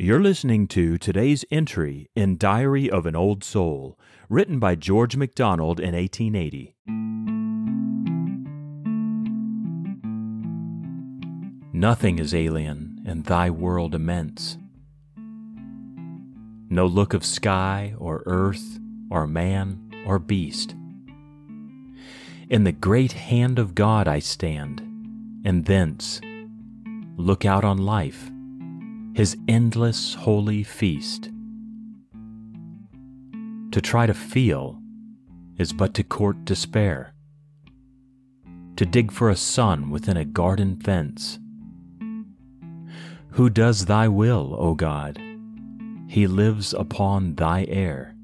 You're listening to today's entry in Diary of an Old Soul, written by George MacDonald in 1880. Nothing is alien in thy world immense. No look of sky or earth or man or beast. In the great hand of God I stand, and thence look out on life his endless holy feast. To try to feel is but to court despair, to dig for a sun within a garden fence. Who does thy will, O God? He lives upon thy air.